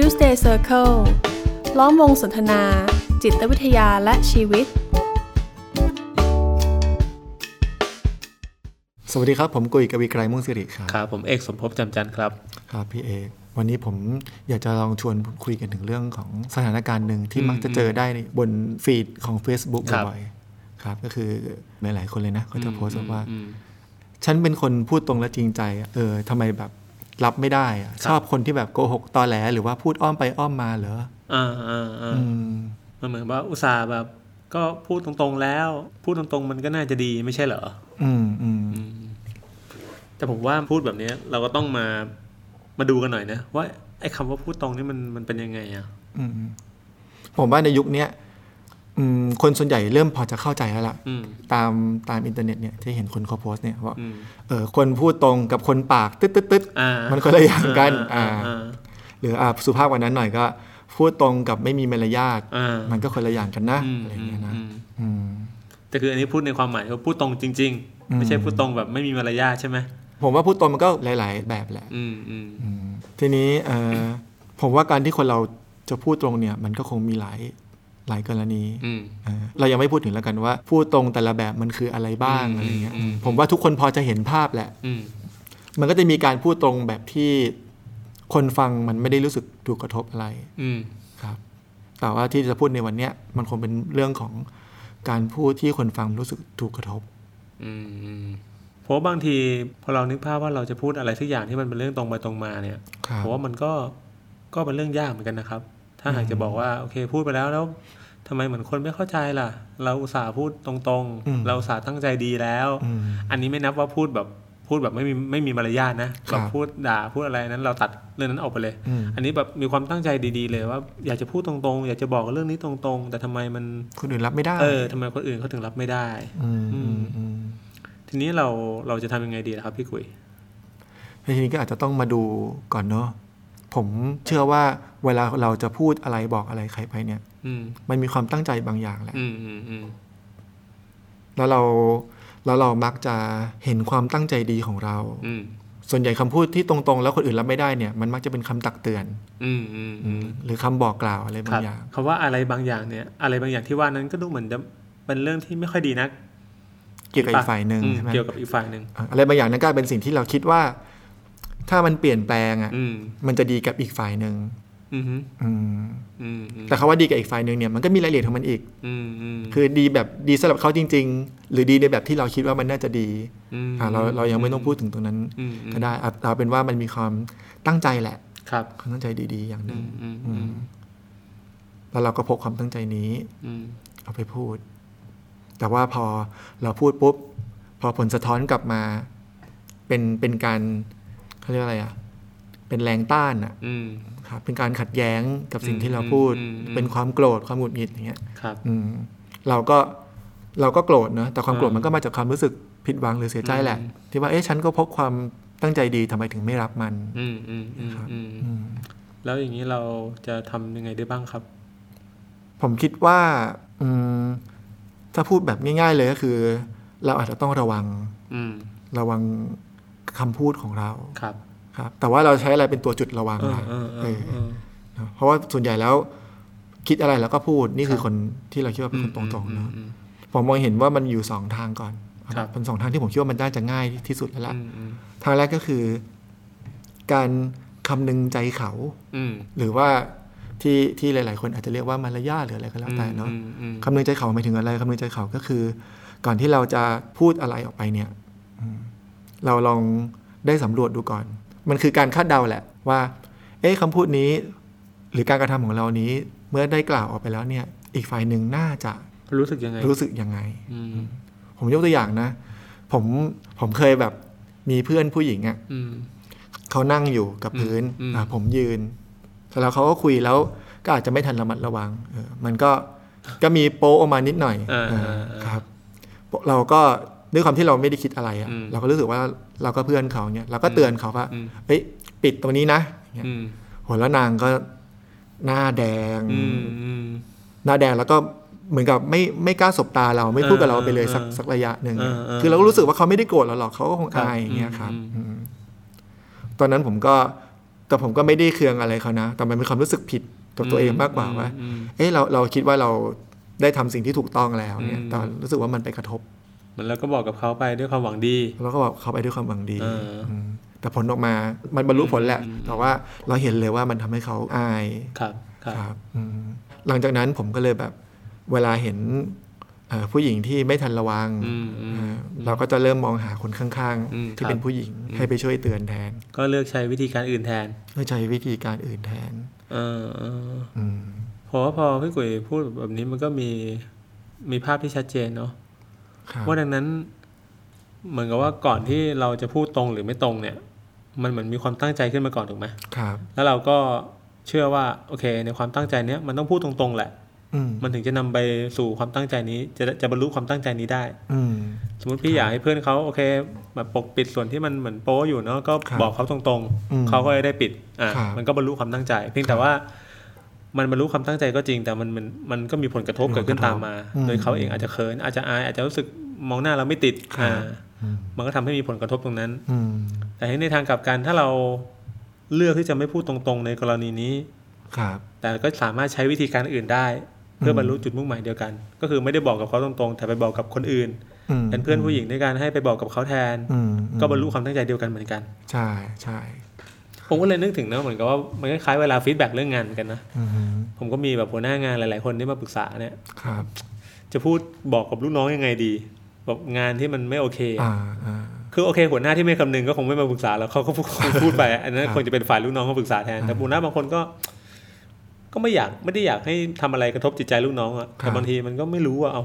Tuesday Circle ล้อมวงสนทนา จิตวิทยาและชีวิต สวัสดีครับ ผมกุยกวีไกรมุ่งสิริครับครับ ผมเอกสมภพจำจันทร์ครับ ครับพี่เอกวันนี้ผมอยากจะลองชวนคุยกันถึงเรื่องของสถานการณ์หนึ่งที่อืมมักจะเจอได้บนฟีดของ Facebook ครับบ่อยๆครับ ก็คือหลายๆคนเลยนะเขาจะโพสต์ว่าอืมฉันเป็นคนพูดตรงและจริงใจอะเออทำไมแบบ รับไม่ได้อะครับชอบคนที่แบบโกหกตอแหลหรือว่าพูดอ้อมไปอ้อมมาเหรออ่าอ่าอ่าอืมมันเหมือนว่าอุตส่าห์แบบ ก็พูดตรงๆแล้ว พูดตรงๆ มันก็น่าจะดีไม่ใช่เหรออืมอืมอืมแต่ผมว่าพูดแบบเนี้ยเราก็ต้องมามาดูกันหน่อยนะ ว่าไอ้คำว่าพูดตรงนี่มันมันเป็นยังไงอะอืมผมว่าในยุคเนี้ยอืม คนส่วนใหญ่เริ่มพอจะเข้าใจแล้วล่ะอืมตามตามอินเทอร์เน็ตเนี่ยที่เห็นคนเขาโพสต์เนี่ยว่าอืมเออคนพูดตรงกับคนปากตึ๊ดตึ๊ดตึ๊ดอ่ามัมันคนละอย่างกันอ่าอ่าหรืออ่าสุภาพกว่านั้นหน่อยก็ พูดตรงกับไม่มีมารยาทอ่ามันก็คนละอย่างกันนะอืมอะไรอย่างเงี้ยนะอืมอืมแต่คืออันนี้พูดในความหมายว่าพูดตรงจริงอืมๆไม่ใช่พูดตรงแบบไม่มีมารยาทใช่ไหมผมว่าพูดตรงมันก็หลาย ๆ แบบแหละอืมอืมอืมทีนี้เออผมว่าการที่คนเราจะพูดตรงเนี่ย มันก็คงมีหลาย หลายกรณีอืมเออเรายังไม่พูดถึงแล้วกันว่า พูดตรงแต่ละแบบมันคืออะไรบ้างอืมอะไรเงี้ยอืมผมว่าทุกคนพอจะเห็นภาพแหละอืมมันก็จะมีการพูดตรงแบบที่คนฟังมันไม่ได้รู้สึกถูกกระทบอะไรอืมครับ แต่ว่าที่จะพูดในวันเนี้ยมันคงเป็นเรื่องของการพูดที่คนฟังรู้สึกถูกกระทบอืมอืมเพราะว่าบางทีพอเรานึกภาพว่าเราจะพูดอะไรสักอย่างที่มันเป็นเรื่องตรงไปตรงมาเนี่ยครับเพราะว่ามันก็ก็เป็นเรื่องยากเหมือนกันนะครับ ถ้าหากจะบอกว่าโอเค พูดไปแล้วแล้ว ทำไมเหมือนคนไม่เข้าใจล่ะ เราอุตส่าห์พูดตรงๆ เราอุตส่าห์ตั้งใจดีแล้วอืมอันนี้ไม่นับว่าพูดแบบพูดแบบไม่มีไม่มีมารยาทนะครัเราบพูดด่าพูดอะไรนั้นเราตัดเรื่องนั้นออกไปเลยอืมอันนี้แบบมีความตั้งใจดีๆเลยว่าอยากจะพูดตรงๆ อยากจะบอกเรื่องนี้ตรงๆ แต่ทำไมมันคนอื่นรับไม่ได้ เออทำไมคนอื่นเขาถึงรับไม่ได้ อืมอืมอืมทีนี้เราเราจะทำยังไงดีล่ะครับพี่กุยทีนี้ก็อาจจะต้องมาดูก่อนเนาะ ผมเชื่อว่าเวลาเราจะพูดอะไรบอกอะไรใครไปเนี่ยอืมมันมีความตั้งใจบางอย่างแหละอืมอืมอืมแล้วเราแล้วเรามักจะเห็นความตั้งใจดีของเราอืมส่วนใหญ่คำพูดที่ตรงๆ แล้วคนอื่นรับไม่ได้เนี่ย มันมักจะเป็นคำตักเตือนอืมอืมอืมหรือคำบอกกล่าวอะไรคบารังบอย่างคำว่าอะไรบางอย่างเนี่ย อะไรบางอย่างที่ว่านั้นก็ดูเหมือนจะเป็นเรื่องที่ไม่ค่อยดีนัก เกี่ยวกับอีกฝ่ายหนึ่งอืมใช่ไหมเกี่ยวกับอีกฝ่ายหนึ่งอะอะไรบางอย่างนั้นกลายเป็นสิ่งที่เราคิดว่า ถ้ามันเปลี่ยนแปลงอะอืมมันจะดีกับอีกฝ่ายหนึ่งอืมอืมอืมอืมอืมแต่คาว่าดีกับอีกฝ่ายหนึ่งเนี่ยมันก็มีรายละเอียดของมันอีกอืมอืมคือดีแบบดีสำหรับเขาจริง ๆ หรือดีในแบบที่เราคิดว่ามันน่าจะดีมอะเราเรายังไม่ต้องพูดถึงตรงนั้นอืมอืมก็ได้อะเอาเป็นว่ามันมีความตั้งใจแหละ ครับความตั้งใจดีๆ อย่างหอืนึ่งมอืมอือืมมแล้วเราก็พกความตั้งใจนี้อืมเอาไปพูด แต่ว่าพอเราพูดปุ๊บ พอผลสะท้อนกลับมา เป็นเป็นการ เขาเรียกอะไรอะ เป็นแรงต้านอะอืมครับเป็นการขัดแย้งกับสิ่งอืมที่เราพูดอืมอืมเป็นความโกรธความหงุดหงิดอย่างเงี้ยครับอืมเราก็เราก็โกรธเนอะแต่ความโกรธอ่ามัมันก็มาจากความรู้สึกผิดหวังหรือเสียใจแหละอืมที่ว่าเอ๊ะฉันก็พกความตั้งใจดีทำไมถึงไม่รับมัน อืมอืมอืมครับอืมอืมแล้วอย่างนี้เราจะทำยังไงได้บ้างครับ ผมคิดว่า อืมถ้าพูดแบบง่าย ๆ เลยก็คือ เราอาจจะต้องระวัง อืมระวัง คำพูดของเราครับครับแต่ว่าเราใช้อะไรเป็นตัวจุดระวังเออล่ะเออเอเอออเออเพราะว่าส่วนใหญ่แล้วคิดอะไรแล้วก็พูดนี่คือครับคนที่เราคิดว่าเป็นคนตรงๆเนอะอืมผมมองเห็นว่ามันอยู่สองทางก่อนครับเป็นสองทางที่ผมคิดว่ามันน่าจะง่ายที่สุดแล้วอืล่ะมอืมทางแรกก็คือ การคำนึงใจเขาอืมหรือว่าที่ที่หลาย ๆ คนอาจจะเรียกว่ามารยาทหรืออะไรก็แล้วแต่เนาะอืมอืมคำนึงใจเขาหมายถึงอะไรคำนึงใจเขาก็คือ ก่อนที่เราจะพูดอะไรออกไปเนี่ยอืม เราลองได้สำรวจดูก่อน มันคือการคาดเดาแหละว่า เอ๊ะคำพูดนี้ หรือการกระทำของเรานี้ เมื่อได้กล่าวออกไปแล้วเนี่ย อีกฝ่ายหนึ่งน่าจะรู้สึกยังไง รู้สึกยังไงอืมผมยกตัวอย่างนะ ผมผมเคยแบบมีเพื่อนผู้หญิงอะ่ะอืมเขานั่งอยู่กับพื้นอืมอะผมยืนแล้วเขาก็คุยแล้วก็อาจจะไม่ทันระมัดระวังเออมันก็ก็มีโป๊ะออกมานิดหน่อยเออเอเอออเออครับ เราก็ ด้วยความที่เราไม่ได้คิดอะไรอืมอะ่ะเราก็รู้สึกว่าเราก็เพื่อนเขาเนี่ยเราก็เตือนเขาว่าอืมเฮ้ยปิดตรงนี้นะอย่างเงี้ยอืมโหแล้วนางก็หน้าแดงอืมอืมหน้าแดงแล้วก็เหมือนกับไม่ไม่กล้าสบตาเราไม่พูดกับเราไปเลยสักเออสักระยะหนึ่งเออเออคือเราก็รู้สึกว่าเขาไม่ได้โกรธเราหรอกเขาก็คงครับอายอย่างเงี้ยครับอืมอืมตอนนั้นผมก็แต่ผมก็ไม่ได้เคืองอะไรเขานะ แต่มันเป็นความรู้สึกผิดกับตัวเองมากกว่าว่าอืมเอ้เราเราคิดว่าเราได้ทำสิ่งที่ถูกต้องแล้วเนี่ยอืมแต่รู้สึกว่ามันไปกระทบเห มือนเราก็บอกกับเขาไปด้วยความหวังดีเราก็บอกเขาไปด้วยความหวังดีเอออืมแต่ผลออกมา มันบรรลุผลแหละอืมแต่ว่าเราเห็นเลยว่ามันทำให้เขาอาย ครับ ครับครับอืมหลังจากนั้นผมก็เลยแบบ เวลาเห็นเอ่อผู้หญิงที่ไม่ทันระวังอืมอืมเอ่อเราก็จะเริ่มมองหาคนข้างอืมๆที่ครับเป็นผู้หญิงให้ไปช่วยเตือนแทน ก็เลือกใช้วิธีการอื่นแทนเพื่อใช้วิธีการอื่นแทน เออเอออืมเพราะว่าพอพี่กุยพูดแบบนี้มันก็มีมีภาพที่ชัดเจนเนาะครับ ว่าดังนั้น เหมือนกับว่าก่อนที่เราจะพูดตรงหรือไม่ตรงเนี่ย มันเหมือนมีความตั้งใจขึ้นมาก่อนถูกไหมครับ แล้วเราก็เชื่อว่าโอเค ในความตั้งใจเนี้ยมันต้องพูดตรงๆแหละอืมมันถึงจะนำไปสู่ความตั้งใจนี้จะจะบรรลุความตั้งใจนี้ได้ อืมสมมติพี่อยากให้เพื่อนเขาโอเคแบบปกปิดส่วนที่มันเหมือนโป๊อยู่เนาะก็ครับบอกเขาตรงอืมๆเขาก็จะได้ปิดอะครับมันก็บรรลุความตั้งใจ เพียงแต่ว่า มันบรรลุความตั้งใจก็จริง แต่มันมันมันก็มีผลกระทบเกิดขึ้นตามมาอืมโดยเขาเองอาจจะเขินอาจจะอายอาจจะรู้สึกมองหน้าเราไม่ติดครับอ่าอืมมันก็ทำให้มีผลกระทบตรงนั้นอืมแต่ในทางกลับกันถ้าเราเลือกที่จะไม่พูดตรงๆ ในกรณีนี้ครับ แต่ก็สามารถใช้วิธีการอื่นได้ เพื่อบรรลุจุดมุ่งหมายเดียวกัน ก็คือไม่ได้บอกกับเขาตรงๆ แต่ไปบอกกับคนอื่นอืมเป็นเพื่อนผู้หญิงด้วยกันให้ไปบอกกับเขาแทนอืมก็บรรลุความตั้งใจเดียวกันเหมือนกัน ใช่ใช่ ผมก็เลยนึกถึงนะเหมือนกับว่ามันคล้ายๆเวลา feedback เรื่องงานเหมือนกันนะอืมผมก็มีแบบหัวหน้างานหลาย ๆ คนที่มาปรึกษาเนี่ยครับ จะพูดบอกกับลูกน้องยังไงดีบอกงานที่มันไม่โอเคอ่าอ่าคือโอเค หัวหน้าที่ไม่คำนึงก็คงไม่มาปรึกษาแล้วเขาก็คงพูดไปอันนั้นครับคงจะเป็นฝ่ายลูกน้องเขาปรึกษาแทนแต่อ่าหัวหน้าบางคนก็ก็ไม่อยากไม่ได้อยากให้ทำอะไรกระทบจิตใจลูกน้องอะครัแต่บบางทีมันก็ไม่รู้อะเอา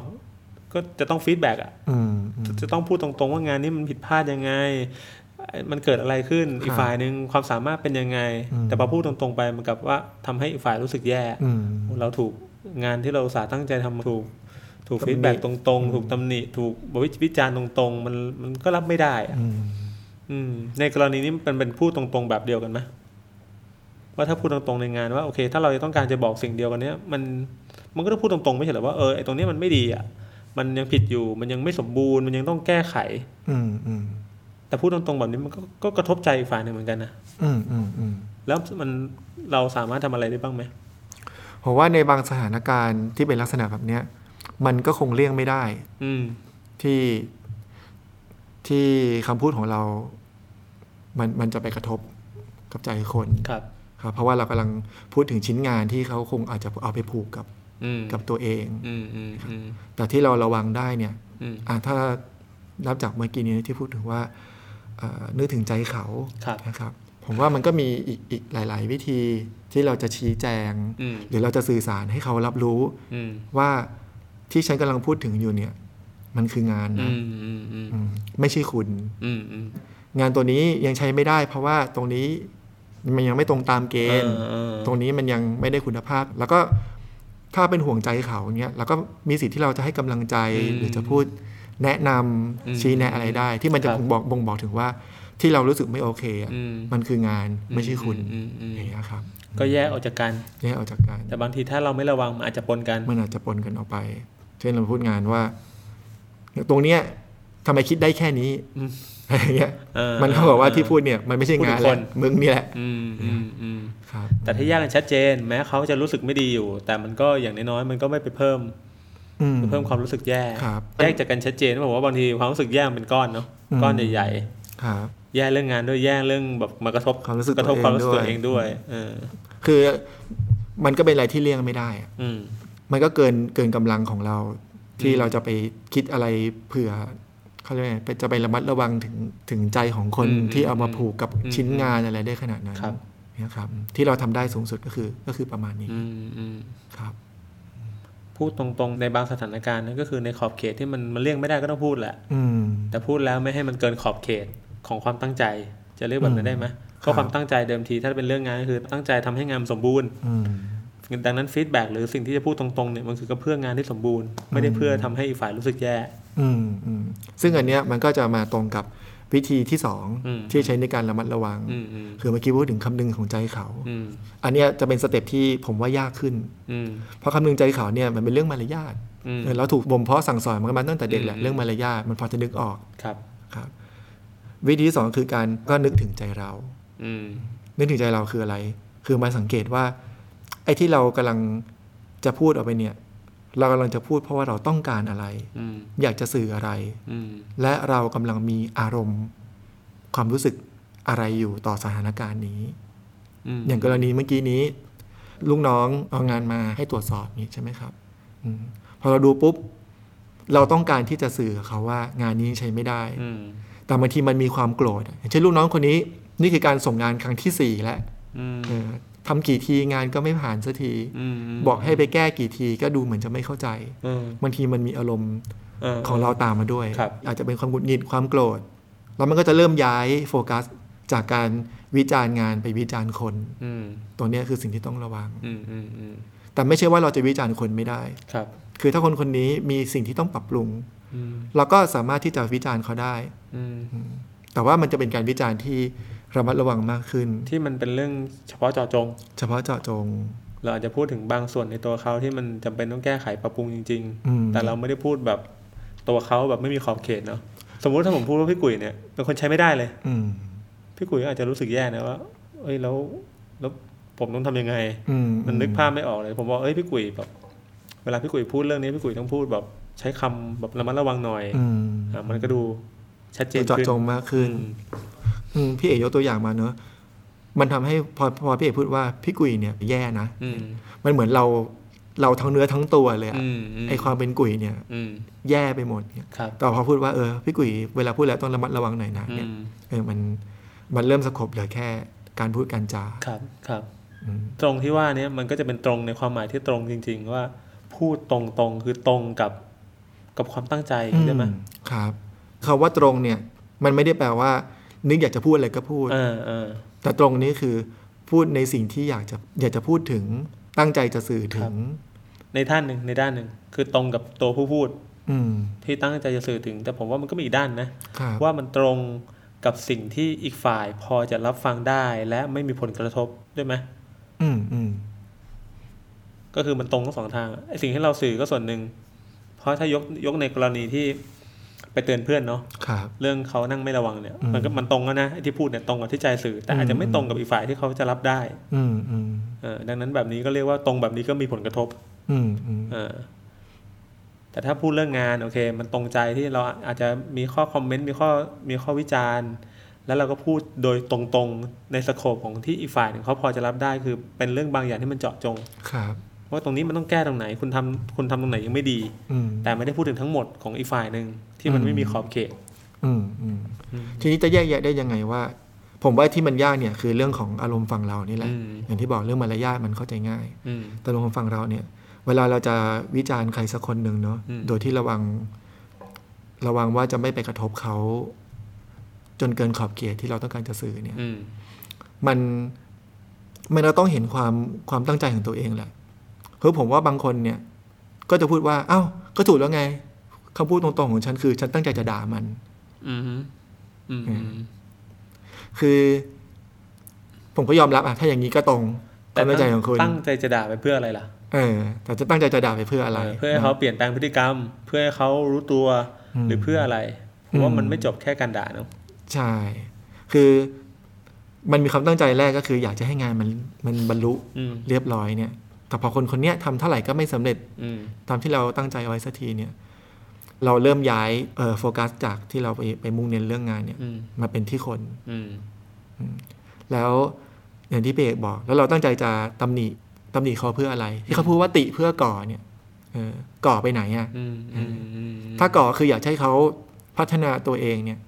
ก็จะต้อง feedback อะอืมอืมจะต้องพูดตรงๆว่างานนี้มันผิดพลาดยังไง มันเกิดอะไรขึ้นอีกฝ่ายหนึ่งความสามารถเป็นยังไงอืมแต่พอพูดตรงๆไปมันกลับว่าทำให้อีกฝ่ายรู้สึกแย่อืมเราถูกงานที่เราอุตส่าห์ตั้งใจทำถูก ถูกตำหนิฟีดแบ็กตรงๆ ถูกตำหนิถูกวิจารณ์ตรงๆ มันมันก็รับไม่ได้อะอืมอืมในกรณีนี้มันเป็นพูดตรงๆแบบเดียวกันไหมว่าถ้าพูดตรงๆในงานว่าโอเค ถ้าเราต้องการจะบอกสิ่งเดียวกันเนี้ยมันมันก็ต้องพูดตรงๆไม่ใช่เหรอว่าเออไอตรงเนี้ยมันไม่ดีอะมันยังผิดอยู่มันยังไม่สมบูรณ์มันยังต้องแก้ไข อืมอืม แต่พูดตรงๆแบบนี้มันก็ก็กระทบใจอีกฝ่ายหนึ่งเหมือนกันนะอืมอืมอืมแล้วมันเราสามารถทำอะไรได้บ้างไหมผมว่าในบางสถานการณ์ที่เป็นลักษณะแบบเนี้ย มันก็คงเลี่ยงไม่ได้ อืมที่ที่คำพูดของเรา มันมันจะไปกระทบกับใจคนครับ ครับ เพราะว่าเรากำลังพูดถึงชิ้นงานที่เขาคงอาจจะเอาไปผูกกับอืมกับตัวเองอืมอืมอืมแต่ที่เราระวังได้เนี่ยอืมอะถ้านับจากเมื่อกี้นี้ที่พูดถึงว่าเอ่อ นึกถึงใจเขาครับนะครับผมว่ามันก็มีอีกอีกหลาย ๆ วิธีที่เราจะชี้แจงอืมหรือเราจะสื่อสารให้เขารับรู้อืมว่าที่ฉันกำลังพูดถึงอยู่เนี่ย มันคืองานอืนะมอืมอืมอืมไม่ใช่คุณอืมอืมงานตัวนี้ยังใช้ไม่ได้ เพราะว่าตรงนี้มันยังไม่ตรงตามเกณฑ์เออเออตรงนี้มันยังไม่ได้คุณภาพ แล้วก็ถ้าเป็นห่วงใจเขาเนี่ยเราก็มีสิทธิ์ที่เราจะให้กำลังใจอืมหรือจะพูด แนะนำอืมชี้แนะอะไรได้ ที่มันจะครับบ่งบอกบ่งบอกถึงว่าที่เรารู้สึกไม่โอเคอะอืมมันคืองานไม่ใช่คุณอืมอืมอย่างเงี้ยครับ ก็แยกออกจากกันแยกออกจากกัน แต่บางทีถ้าเราไม่ระวังมันอาจจะปนกัน มันอาจจะปนกันออกไป เช่นเราพูดงานว่า ตรงเนี้ยทำไมคิดได้แค่นี้อืมอะไรเงี้ยเออมันเขาบอกว่าที่พูดเนี่ยมันไม่ใช่งานพูดถึงแหคละนมึงนี่แหละอืมอืมอืมครับแต่ถ้าแยกกันชัดเจน แม้เขาจะรู้สึกไม่ดีอยู่ แต่มันก็อย่างน้อยๆมันก็ไม่ไปเพิ่มอืมไป เพิ่มความรู้สึกแย่ครับแยกจากกันชัดเจนผมว่าบางทีความรู้สึกแย่มันเป็นก้อนเนาะอืมก้อนใหญ่ครับๆแย่เรื่องงานด้วยแย่เรื่องแบบมากระทบความรู้สึกกระทบตัวเองความรู้สึกด้วยตัวเองด้วยเออคือมันก็เป็นอะไรที่เลี่ยงไม่ได้อะอืมมันก็เกินเกินกำลังของเรา ที่อืมเราจะไปคิดอะไรเผื่อเขาเรียกไงไปจะไประมัดระวังถึงถึงใจของคนอืมที่เอามาผูกกับอืมชิ้นงานอะไรได้ขนาดนั้นครับเนี่ยครับ ที่เราทำได้สูงสุดก็คือก็คือประมาณนี้อืมอืมครับ พูดตรงๆในบางสถานการณ์นั่นก็คือในขอบเขตที่มันมันเลี่ยงไม่ได้ก็ต้องพูดแหละอืมแต่พูดแล้วไม่ให้มันเกินขอบเขตของความตั้งใจ จะเรียกแบบนั้นได้ไหมก็ความตั้งใจเดิมทีถ้าเป็นเรื่องงานก็คือตั้งใจทำให้งานสมบูรณ์อืมดังนั้น feedback หรือสิ่งที่จะพูดตรงๆเนี่ยมันคือก็เพื่องานที่สมบูรณ์ ไม่ได้เพื่อทำให้อีกฝ่ายรู้สึกแย่อืมอืมซึ่งอันเนี้ยมันก็จะมาตรงกับ วิธีที่สองอืมที่ใช้ในการระมัดระวังอืมอืมคือเมื่อกี้พูดถึงคำนึงของใจเขาอืมอันเนี้ยจะเป็น step ที่ผมว่ายากขึ้นอืมเพราะคำนึงใจเขาเนี่ยมันเป็นเรื่องมารยาทอืมเออเราถูกบ่มเพาะสั่งสอนมาตั้งแต่เด็กแหละอืมเรื่องมารยาทมันพอจะนึกออกครับครับ วิธีที่สองคือการก็นึกถึงใจเราอืมนึกถึงใจเราคืออะไร คือมาสังเกตว่า ไอ้ที่เรากำลังจะพูดออกไปเนี่ย เรากำลังจะพูดเพราะว่าเราต้องการอะไรอืมอยากจะสื่ออะไรอืมและเรากำลังมีอารมณ์ ความรู้สึกอะไรอยู่ต่อสถานการณ์นี้อืมอย่างกรณีเมื่อกี้นี้ ลูกน้องเอางานมาให้ตรวจสอบนี่ใช่ไหมครับอมพอเราดูปุ๊บ เราต้องการที่จะสื่อกับเขาว่างานนี้ใช้ไม่ได้อืมแต่บางทีมันมีความโกรธอย่างเช่นลูกน้องคนนี้ นี่คือการส่งงานครั้งที่สี่แล้วอืมเออ ทำกี่ทีงานก็ไม่ผ่านสักทีอืมบอกให้ไปแก้กี่ทีก็ดูเหมือนจะไม่เข้าใจเออบางทีมันมีอารมณ์เออของเราตามมาด้วยครับอาจจะเป็นความหงุดหงิดความโกรธ แล้วมันก็จะเริ่มย้ายโฟกัสจากการวิจารณ์งานไปวิจารณ์คนอืมตรงเนี้ยคือสิ่งที่ต้องระวังอืมอืมอืมแต่ไม่ใช่ว่าเราจะวิจารณ์คนไม่ได้ครับ คือถ้าคนคนนี้มีสิ่งที่ต้องปรับปรุงอืมเราก็สามารถที่จะวิจารณ์เขาได้อืมแต่ว่ามันจะเป็นการวิจารณ์ที่ ระมัดระวังมากขึ้น ที่มันเป็นเรื่องเฉพาะเจาะจง เฉพาะเจาะจง เราอาจจะพูดถึงบางส่วนในตัวเขาที่มันจำเป็นต้องแก้ไขปรับปรุงจริงอืมๆแต่เราไม่ได้พูดแบบตัวเขาแบบไม่มีขอบเขตเนาะสมมุติถ้าผมพูดว่าพี่กุ๋ยเนี่ยเป็นคนใช้ไม่ได้เลย อืมพี่กุ๋ยอาจจะรู้สึกแย่นะว่าเอ้ยแล้วแล้วผมต้องทำยังไงอืมมันนึกภาพไม่ออกเลย ผมบอกเอ้ยพี่กุ๋ยแบบเวลาพี่กุ๋ยพูดเรื่องนี้พี่กุ๋ยต้องพูดแบบใช้คำแบบระมัดระวังหน่อยอืมอะมันก็ดูชัดเจนเจาะขึ้นจงมากขึ้นอืมอืม พี่เอกยกตัวอย่างมาเนอะมันทำให้พอพอพี่เอกพูดว่าพี่กุยเนี่ยแย่นะอืมมันเหมือนเราเราทั้งเนื้อทั้งตัวเลยอะอืมมไอความเป็นกุยเนี่ยอืมแย่ไปหมดเนี่ยครับแต่พอพูดว่าเออพี่กุยเวลาพูดแล้วต้องระมัดระวังหน่อยนะอืเนี่ยมเออมันมันเริ่มสกบเหลือแค่การพูดการจาครับครับอืมตรงที่ว่าเนี้ยมันก็จะเป็นตรงในความหมายที่ตรงจริง ๆ ว่าพูดตรงๆคือตรงกับกับความตั้งใจใช่ไหมอืครับคาว่าตรงเนี่ย มันไม่ได้แปลว่า นึกอยากจะพูดอะไรก็พูดเออเออแต่ตรงนี้คือพูดในสิ่งที่อยากจะอยากจะพูดถึงตั้งใจจะสื่อถึง ในด้านหนึ่งในด้านหนึ่งคือตรงกับตัวผู้พูด อืมที่ตั้งใจจะสื่อถึง แต่ผมว่ามันก็มีอีกด้านนะครับว่ามันตรงกับสิ่งที่อีกฝ่ายพอจะรับฟังได้และไม่มีผลกระทบด้วยไหมอืมอืมก็คือมันตรงทั้งสองทางไอ้สิ่งที่เราสื่อก็ส่วนหนึ่งเพราะถ้ายกยกในกรณีที่ ไปเตือนเพื่อนเนาะครับเรื่องเขานั่งไม่ระวังเนี่ยอืมมันก็มันตรงแล้วนะไอ้ที่พูดเนี่ยตรงกับที่ใจสื่อ แต่อาจจะไม่อืมตรงกับอีกฝ่ายที่เขาจะรับได้ อืมอืมเออดังนั้นแบบนี้ก็เรียกว่าตรงแบบนี้ก็มีผลกระทบ อืมอืมเออแต่ถ้าพูดเรื่องงานโอเค มันตรงใจที่เราอาจจะมีข้อคอมเมนต์มีข้อมีข้อวิจารณ์ แล้วเราก็พูดโดยตรงๆในสโคปของที่อีกฝ่ายหนึ่งเขาพอจะรับได้คือเป็นเรื่องบางอย่างที่มันเจาะจงครับ ว่าตรงนี้มันต้องแก้ตรงไหน คุณทำคุณทำตรงไหนยังไม่ดีอืมแต่ไม่ได้พูดถึงทั้งหมดของอีกฝ่ายหนึ่งที่มันอืมไม่มีขอบเขตอืมอืมอืมทีนี้จะแยกแยะได้ยังไงว่า ผมว่าที่มันยากเนี่ยคือเรื่องของอารมณ์ฝั่งเรานี่แหละอืมอย่างที่บอกเรื่องมารยาทมันเข้าใจง่ายอืมแต่อารมณ์ฝั่งเราเนี่ย เวลาเราจะวิจารณ์ใครสักคนหนึ่งเนาะอืมโดยที่ระวัง ระวังว่าจะไม่ไปกระทบเขา จนเกินขอบเขตที่เราต้องการจะสื่อเนี่ยอืมมันมันเราต้องเห็นความความตั้งใจของตัวเองแหละ เพราะผมว่าบางคนเนี่ย ก็จะพูดว่า เอ้า ก็ถูกแล้วไงคำพูดตรงๆของฉันคือ ฉันตั้งใจจะด่ามัน อืมอืมอืมคือผมก็ยอมรับอะถ้าอย่างนี้ก็ตรงความตั้งใจของคุณตั้งใจจะด่าไปเพื่ออะไรล่ะ เออ แต่จะตั้งใจจะด่าไปเพื่ออะไรเออเพื่อให้เขาเปลี่ยนแปลงพฤติกรรม เพื่อให้เขารู้ตัวหรือเพื่ออะไรผมว่ามันไม่จบแค่การด่าเนอะใช่ คือมันมีความตั้งใจแรกก็คือ อยากจะให้งานมันมันบรรลุอืมเรียบร้อยเนี่ย แต่พอคนคนเนี้ยทำเท่าไหร่ก็ไม่สำเร็จอืมตามที่เราตั้งใจเอาไว้สักทีเนี่ย เราเริ่มย้ายเอ่อโฟกัสจากที่เราไปไปมุ่งเน้นเรื่องงานเนี่ยอืมมาเป็นที่คนอืมแล้วอย่างที่เปกบอก แล้วเราตั้งใจจะตำหนิตำหนิเขาเพื่ออะไร ที่เขาพูดว่าติเพื่อก่อเนี่ยเออก่อไปไหนอะอืมอืมอืมถ้าก่อคืออยากให้เขาพัฒนาตัวเองเนี่ย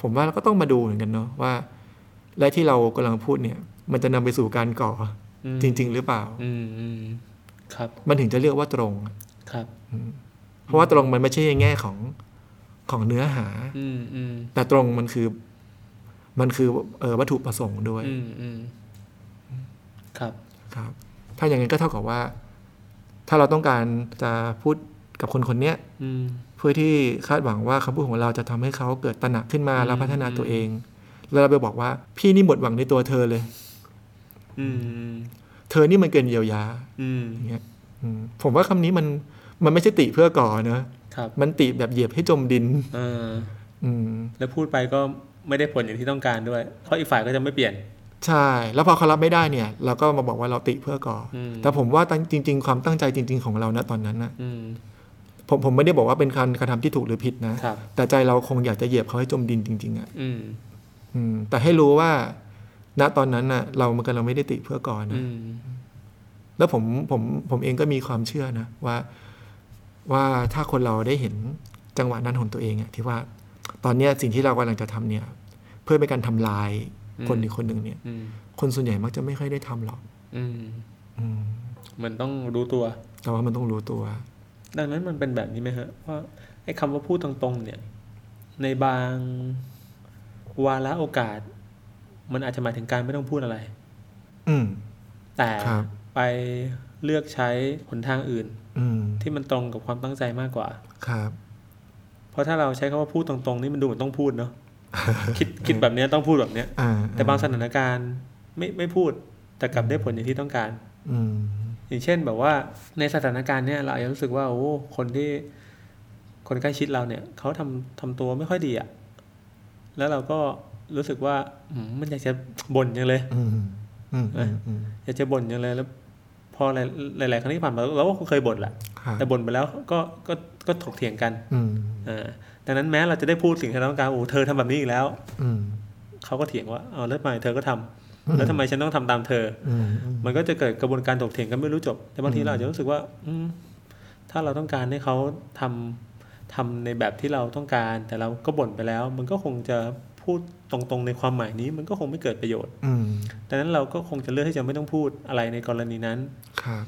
ผมว่าเราก็ต้องมาดูเหมือนกันเนาะว่า และที่เรากำลังพูดเนี่ย มันจะนำไปสู่การก่ออ จริง ๆ หรือเปล่าอืมอืมครับ มันถึงจะเรียกว่าตรงครับเพราะว่าตรงมันไม่ใช่ในแง่ของของเนื้อหาอืมอืมแต่ตรงมันคือ มันคือเออวัตถุประสงค์ด้วยอืมอืมครับครับ ถ้าอย่างนั้นก็เท่ากับว่า ถ้าเราต้องการจะพูดกับคนคนเนี้ยอืมเพื่อที่คาดหวังว่าคำพูดของเราจะทำให้เขาเกิดตระหนักขึ้นมาอืมแล้วพัฒนาตัวเอง แล้วเราไปบอกว่า พี่นี่หมดหวังในตัวเธอเลยอืม เธอนี่มันเกินเยียวยาอืมอย่างเงี้ยอืมผมว่าคำนี้มันมันไม่ใช่ติเพื่อก่อเนอะครับมันติแบบเหยียบให้จมดินเอออืมแล้วพูดไปก็ไม่ได้ผลอย่างที่ต้องการด้วย เพราะอีกฝ่ายก็จะไม่เปลี่ยน ใช่ แล้วพอเขารับไม่ได้เนี่ย เราก็มาบอกว่าเราติเพื่อก่ออมแต่ผมว่าตั้งจริง ๆ ความตั้งใจจริง ๆ ของเรานะตอนนั้นนะอืมผมผมไม่ได้บอกว่าเป็นการกระทำที่ถูกหรือผิดนะครับแต่ใจเราคงอยากจะเหยียบเขาให้จมดินจริง ๆอะ่ะอืมอืมแต่ให้รู้ว่า ณตอนนั้นน่ะ เรามันก็เราไม่ได้ติเพื่อก่อนนะอืมแล้วผมผมผมเองก็มีความเชื่อนะว่าว่าถ้าคนเราได้เห็นจังหวะนั้นของตัวเองอะที่ว่าตอนเนี้ยสิ่งที่เรากำลังจะทำเนี่ย เพื่อเป็นการทำลายคนอีกคนหนึ่งเนี่ยอืมคนส่วนใหญ่มักจะไม่ค่อยได้ทำหรอกอืมอืมมันต้องรู้ตัว แต่ว่ามันต้องรู้ตัว ดังนั้นมันเป็นแบบนี้ไหมฮะว่าไอ้คำว่าพูดตรงๆ เนี่ย ในบางวาระโอกาส มันอาจจะหมายถึงการไม่ต้องพูดอะไร อืมแต่ครับไปเลือกใช้หนทางอื่น อืมที่มันตรงกับความตั้งใจมากกว่า ครับ เพราะถ้าเราใช้คำว่าพูดตรงๆ นี่มันดูเหมือนต้องพูดเนาะคิดคิดแบบเนี้ยต้องพูดแบบเนี้ยอ่าแต่บางสถานการณ์ไม่ไม่พูด แต่กลับได้ผลอย่างที่ต้องการ อืมอย่างเช่นแบบว่าในสถานการณ์เนี้ยเราอาจจะรู้สึกว่าโอ้คนที่คนใกล้ชิดเราเนี่ยเขาทำทำตัวไม่ค่อยดีอะ่ะแล้วเราก็ รู้สึกว่าอืมมันอยากจะบ่นยังเลยอืมอืมอืมอืมอยากจะบ่นยังเลยแล้ว พอหลายหลาย ๆ ครั้งที่ผ่านมาเราก็เคยบ่นแหละครับแต่บ่นไปแล้วก็ก็ก็ถกเถียงกันอืมอ่าดังนั้นแม้เราจะได้พูดสิ่งที่เราต้องการโอ้เธอทำแบบนี้อีกแล้ว อืมเขาก็เถียงว่าเอาแล้วทำไมเธอก็ทำแล้วทำไมฉันต้องทำตามเธออืมอืมมันก็จะเกิดกระบวนการถกเถียงกันไม่รู้จบ แต่บางทีอืมเราอาจจะรู้สึกว่า อืมถ้าเราต้องการให้เขาทำทำในแบบที่เราต้องการ แต่เราก็บ่นไปแล้ว มันก็คงจะ พูดตรงๆในความหมายนี้มันก็คงไม่เกิดประโยชน์อืมดังนั้นเราก็คงจะเลือกที่จะไม่ต้องพูดอะไรในกรณีนั้นครับ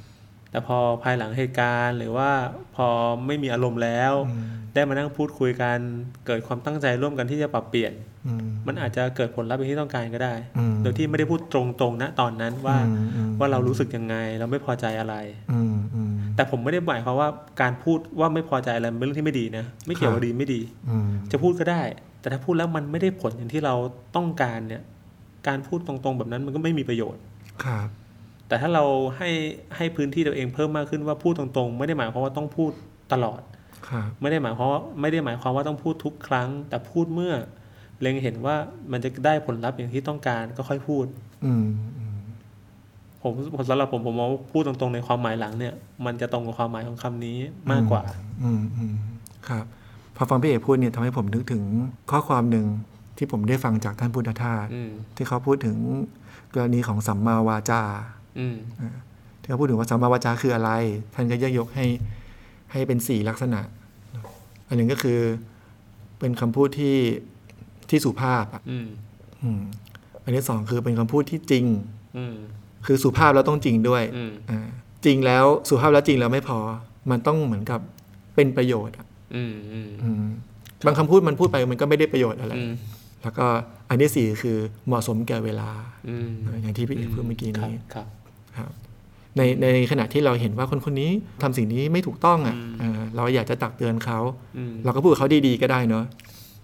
แต่พอภายหลังเหตุการณ์ หรือว่าพอไม่มีอารมณ์แล้วอืมได้มานั่งพูดคุยกัน เกิดความตั้งใจร่วมกันที่จะปรับเปลี่ยนอืมมันอาจจะเกิดผลลัพธ์อย่างที่ต้องการก็ได้อืมโดยที่ไม่ได้พูดตรงๆณตอนนั้นว่าอืมอืมว่าเรารู้สึกยังไงเราไม่พอใจอะไรอืมอืมแต่ผมไม่ได้หมายความว่าการพูดว่าไม่พอใจอะไรเป็นเรื่องที่ไม่ดีนะ ไม่เกี่ยวครักับบดีไม่ดีอืมจะพูดก็ได้ แต่ถ้าพูดแล้วมันไม่ได้ผลอย่างที่เราต้องการเนี่ย การพูดตรงๆแบบนั้นมันก็ไม่มีประโยชน์ครับแต่ถ้าเราให้ให้พื้นที่ตัวเองเพิ่มมากขึ้นว่าพูดตรงๆ ไม่ได้หมายความว่าต้องพูดตลอดครับไม่ได้หมายความว่าไม่ได้หมายความว่าต้องพูดทุกครั้ง แต่พูดเมื่อเล็งเห็นว่ามันจะได้ผลลัพธ์อย่างที่ต้องการก็ค่อยพูด อืมอืมผมผมสำหรับผมผมมองว่าพูดตรงๆในความหมายหลังเนี่ย มันจะตรงกับความหมายของคำนี้มากกว่า อืมอืมครับ พอฟังพี่เอกพูดเนี่ยทำให้ผมนึกถึงข้อความหนึ่งที่ผมได้ฟังจากท่านพุทธทาสอืมที่เขาพูดถึงกรณีของสัมมาวาจาอืมที่เขาพูดถึงว่าสัมมาวาจาคืออะไร ท่านก็แยกยกให้ให้เป็นสี่ลักษณะ อันหนึ่งก็คือเป็นคำพูดที่ที่สุภาพอะอืมอืมอันที่สองคือเป็นคำพูดที่จริง อืมคือสุภาพแล้วต้องจริงด้วยอืมอ่าจริงแล้วสุภาพแล้วจริงแล้วไม่พอ มันต้องเหมือนกับเป็นประโยชน์อะอืมอืมอืม บางคำพูดมันพูดไปมันก็ไม่ได้ประโยชน์อะไรอืมแล้วก็อันที่สี่คือเหมาะสมแก่เวลาอืมอย่างที่พี่เอกพูดเมื่อกี้ครับนี้ครับครับในในขณะที่เราเห็นว่าคนคนนี้ทำสิ่งนี้ไม่ถูกต้องอะอืมเออเราอยากจะตักเตือนเขาอืมเราก็พูดกับเขาดีๆก็ได้เนาะ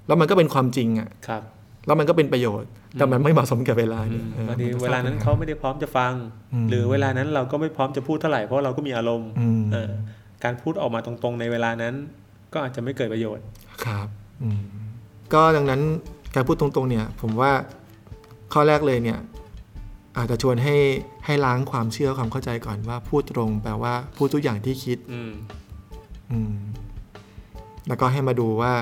แล้วมันก็เป็นความจริงอะครับ แล้วมันก็เป็นประโยชน์ แต่มันไม่เหมาะสมกับเวลาอืเนี่ยมออบางทีมัก็เวลานั้นเขาไม่ได้พร้อมจะฟังอืมหรือเวลานั้นเราก็ไม่พร้อมจะพูดเท่าไหร่เพราะเราก็มีอารมณ์อืมเออการพูดออกมาตรงๆในเวลานั้น ก็อาจจะไม่เกิดประโยชน์ครับอืมก็ดังนั้นการพูดตรงๆเนี่ย ผมว่าข้อแรกเลยเนี่ย อาจจะชวนให้ให้ล้างความเชื่อความเข้าใจก่อนว่าพูดตรงแปลว่าพูดทุกอย่างที่คิดอืมอืมแล้วก็ให้มาดูว่า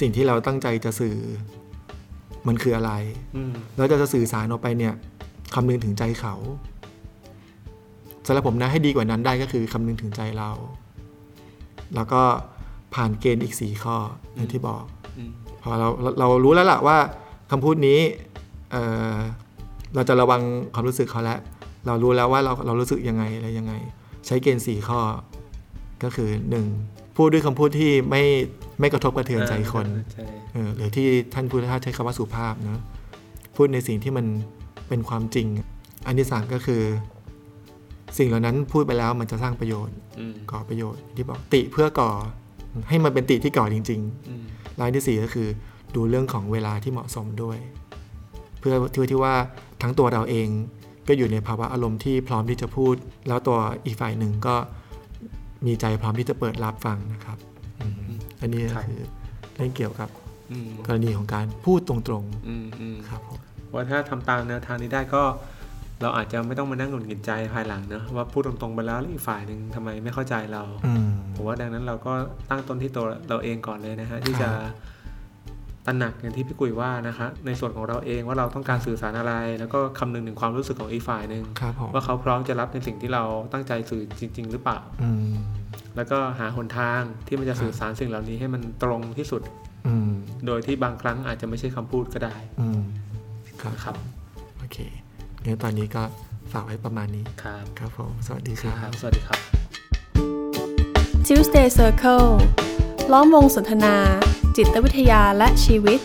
สิ่งที่เราตั้งใจจะสื่อ มันคืออะไรอืมแล้วจะจะสื่อสารออกไปเนี่ยคำนึงถึงใจเขาสำหรับผมนะให้ดีกว่านั้นได้ก็คือคำนึงถึงใจเรา แล้วก็ผ่านเกณฑ์อีกสี่ข้ออย่างที่บอกอืมพอเราเราเรารู้แล้วล่ะว่าคำพูดนี้เอ่อเราจะระวังความรู้สึกเขาแล้วเรารู้แล้วว่าเราเรารู้สึกยังไงอะไรยังไง ใช้เกณฑ์สี่ข้อ ก็คือหนึ่งพูดด้วยคำพูดที่ไม่ไม่กระทบกระเทือนใจคนใช่เออหรือที่ท่านพุทธทาสใช้คำว่าสุภาพเนอะพูดในสิ่งที่มันเป็นความจริง อันที่สามก็คือ สิ่งเหล่านั้นพูดไปแล้วมันจะสร้างประโยชน์อืมก่อประโยชน์ที่บอกติเพื่อก่อให้มันเป็นติที่ก่อจริงๆอืมรายที่สี่ก็คือดูเรื่องของเวลาที่เหมาะสมด้วย เพื่อที่ที่ว่าทั้งตัวเราเองก็อยู่ในภาวะอารมณ์ที่พร้อมที่จะพูด แล้วตัวอีกฝ่ายหนึ่งก็มีใจพร้อมที่จะเปิดรับฟังนะครับอืมอันนี้ก็คือเรื่องเกี่ยวกับอืมกรณีของการพูดตรงอืมอืมๆครับผมโอว่าถ้าทำตามแนวทางนี้ได้ก็ เราอาจจะไม่ต้องมานั่งหงุดหงิดใจภายหลังเนอะว่าพูดตรงๆไปแล้วแล้วอีกฝ่ายหนึ่งทำไมไม่เข้าใจเราอืมผมว่าดังนั้นเราก็ตั้งต้นที่ตัวเราเองก่อนเลยนะฮะที่จะตระหนักอย่างที่พี่กุยว่านะคะในส่วนของเราเองว่าเราต้องการสื่อสารอะไร แล้วก็คำนึงถึงความรู้สึกของอีกฝ่ายหนึ่งครับผมว่าเขาพร้อมจะรับในสิ่งที่เราตั้งใจสื่อจริง ๆ หรือเปล่าอืมแล้วก็หาหนทางที่มันจะสื่อสารสิ่งเหล่านี้ให้มันตรงที่สุดอืมโดยที่บางครั้งอาจจะไม่ใช่คำพูดก็ได้อืมครับนะครับโอเค งั้นตอนนี้ก็ฝากไว้ประมาณนี้ ครับ ครับผม สวัสดีคครัรับบสวัสดีครับ Tuesday Circle ล้อมวงสนทนา จิตวิทยาและชีวิต